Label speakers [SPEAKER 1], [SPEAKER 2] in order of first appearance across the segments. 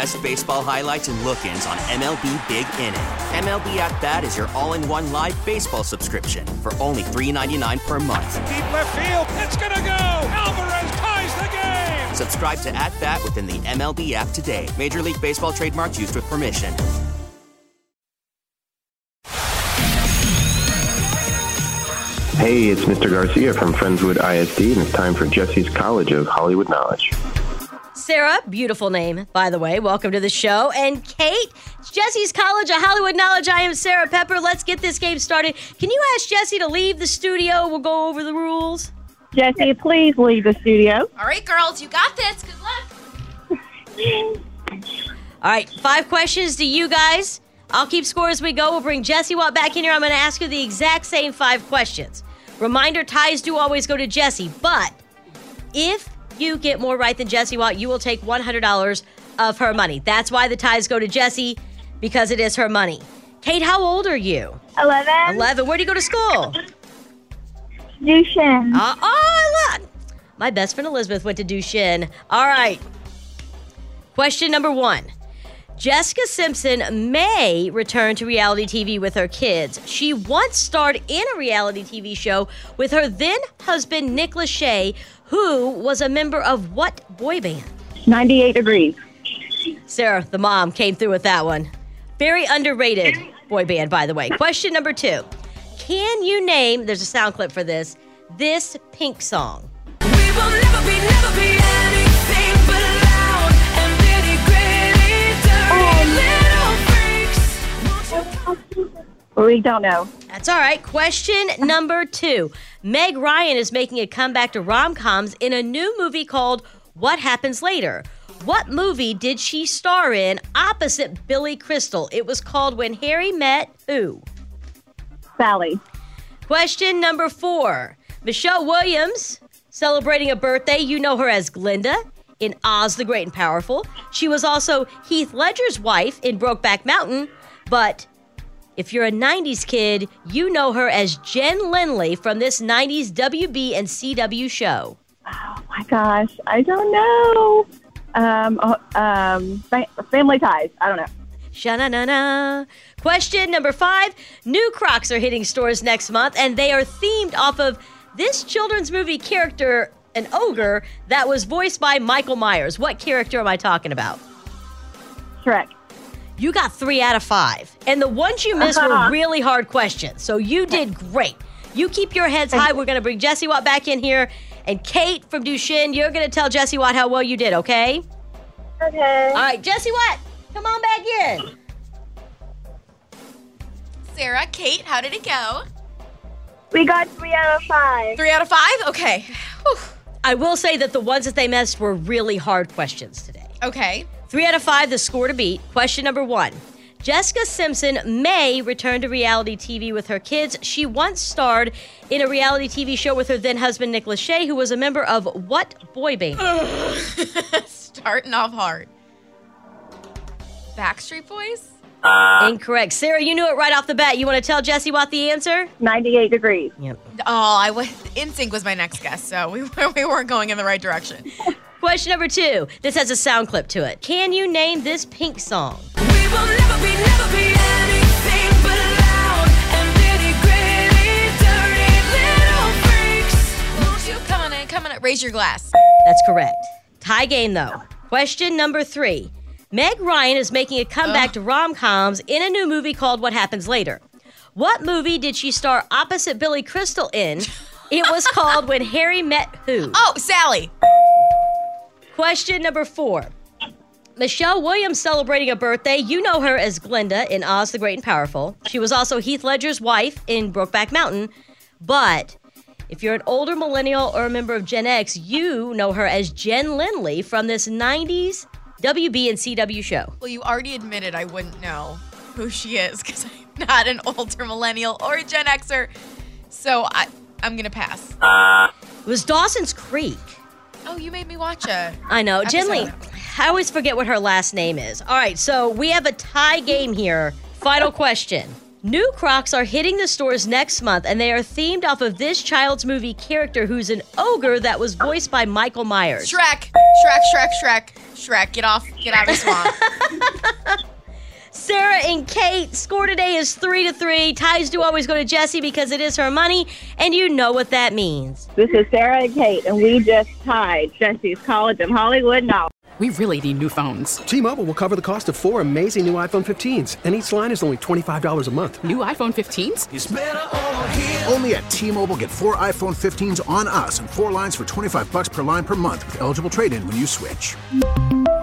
[SPEAKER 1] best baseball highlights and look-ins on MLB Big Inning. MLB At Bat is your all-in-one live baseball subscription for only $3.99 per month.
[SPEAKER 2] Deep left field, it's gonna go. Alvarez ties the game.
[SPEAKER 1] Subscribe to At Bat within the MLB app today. Major League Baseball trademarks used with permission.
[SPEAKER 3] Hey, it's Mr. Garcia from Friendswood ISD, and it's time for Jessie's College of Hollywood Knowledge.
[SPEAKER 4] Sarah, beautiful name, by the way. Welcome to the show. And Kate, Jessie's College of Hollywood Knowledge. I am Sarah Pepper. Let's get this game started. Can you ask Jessie to leave the studio? We'll go over the rules.
[SPEAKER 5] Jessie, please leave the studio.
[SPEAKER 6] All right, girls, you got this. Good luck.
[SPEAKER 4] All right, five questions to you guys. I'll keep score as we go. We'll bring Jessie Watt back in here. I'm going to ask you the exact same five questions. Reminder ties do always go to Jessie, but if you get more right than Jessie Watt, you will take $100 of her money. That's why the ties go to Jessie, because it is her money. Kate, how old are you?
[SPEAKER 5] 11.
[SPEAKER 4] 11. Where do you go to school?
[SPEAKER 5] Duchesne.
[SPEAKER 4] Uh, oh, look. My best friend Elizabeth went to Duchesne. All right. Question number one. Jessica Simpson may return to reality TV with her kids. She once starred in a reality TV show with her then husband, Nick Lachey, who was a member of what boy band?
[SPEAKER 5] 98 degrees.
[SPEAKER 4] Sarah, the mom, came through with that one. Very underrated boy band, by the way. Question number two. Can you name, there's a sound clip for this, this pink song?
[SPEAKER 5] We don't know.
[SPEAKER 4] That's all right. Question number two. Meg Ryan is making a comeback to rom coms in a new movie called What Happens Later. What movie did she star in opposite Billy Crystal? It was called When Harry Met Who?
[SPEAKER 5] Sally.
[SPEAKER 4] Question number four. Michelle Williams celebrating a birthday. You know her as Glinda in Oz the Great and Powerful. She was also Heath Ledger's wife in Brokeback Mountain, but if you're a 90s kid, you know her as Jen Lindley from this 90s WB and CW show.
[SPEAKER 5] Oh my gosh, I don't know. Um, oh, um, family ties. I don't know.
[SPEAKER 4] Sha-na-na-na. Question number five. New Crocs are hitting stores next month, and they are themed off of this children's movie character, an ogre, that was voiced by Michael Myers. What character am I talking about?
[SPEAKER 5] Shrek.
[SPEAKER 4] You got three out of five. And the ones you missed
[SPEAKER 5] Uh-huh.
[SPEAKER 4] were really hard questions. So you did great. You keep your heads high. We're going to bring Jessie Watt back in here. And Kate from Duchesne, you're going to tell Jessie Watt how well you did, okay?
[SPEAKER 5] Okay.
[SPEAKER 4] All right, Jessie Watt, come on back in.
[SPEAKER 6] Sarah, Kate, how did it go?
[SPEAKER 5] We got three out of five.
[SPEAKER 6] Three out of five? Okay. Whew.
[SPEAKER 4] I will say that the ones that they missed were really hard questions today.
[SPEAKER 6] Okay.
[SPEAKER 4] Three out of five, the score to beat. Question number one. Jessica Simpson may return to reality TV with her kids. She once starred in a reality TV show with her then husband, Nick Lachey, who was a member of what boy band?
[SPEAKER 6] Starting off hard. Backstreet Boys?
[SPEAKER 4] Incorrect. Sarah, you knew it right off the bat. You want to tell Jessie what the answer?
[SPEAKER 5] 98 degrees.
[SPEAKER 4] Yep.
[SPEAKER 6] Oh, I was NSYNC was my next guess, so we, we weren't going in the right direction.
[SPEAKER 4] Question number two. This has a sound clip to it. Can you name this pink song?
[SPEAKER 6] Come on in, come on in. Raise your glass.
[SPEAKER 4] That's correct. Tie game though. Question number three. Meg Ryan is making a comeback to rom coms in a new movie called What Happens Later. What movie did she star opposite Billy Crystal in? It was called When Harry Met Who.
[SPEAKER 6] Oh, Sally.
[SPEAKER 4] Question number four. Michelle Williams celebrating a birthday. You know her as Glinda in Oz the Great and Powerful. She was also Heath Ledger's wife in Brokeback Mountain. But if you're an older millennial or a member of Gen X, you know her as Jen Lindley from this 90s WB and CW show.
[SPEAKER 6] Well, you already admitted I wouldn't know who she is because I'm not an older millennial or a Gen Xer. So I, I'm going to pass.
[SPEAKER 4] It was Dawson's Creek.
[SPEAKER 6] Oh, you made me watch it.
[SPEAKER 4] I know.
[SPEAKER 6] Episode.
[SPEAKER 4] Lee, I always forget what her last name is. All right, so we have a tie game here. Final question. New Crocs are hitting the stores next month, and they are themed off of this child's movie character who's an ogre that was voiced by Michael Myers.
[SPEAKER 6] Shrek, Shrek, Shrek, Shrek, Shrek. Get off, get out of the swamp.
[SPEAKER 4] Sarah and Kate score today is three to three. Ties do always go to Jessie because it is her money, and you know what that means.
[SPEAKER 5] This is Sarah and Kate, and we just tied Jessie's College of Hollywood now.
[SPEAKER 7] We really need new phones.
[SPEAKER 8] T-Mobile will cover the cost of four amazing new iPhone 15s, and each line is only $25 a month.
[SPEAKER 7] New iPhone 15s?
[SPEAKER 9] Only at T-Mobile get four iPhone 15s on us and four lines for 25 bucks per line per month with eligible trade-in when you switch.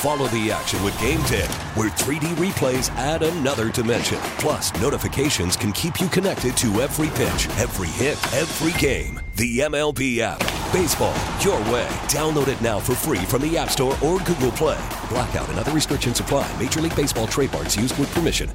[SPEAKER 10] Follow the action with Game Day, where 3D replays add another dimension. Plus, notifications can keep you connected to every pitch, every hit, every game. The MLB app. Baseball, your way. Download it now for free from the App Store or Google Play. Blackout and other restrictions apply. Major League Baseball trademarks used with permission.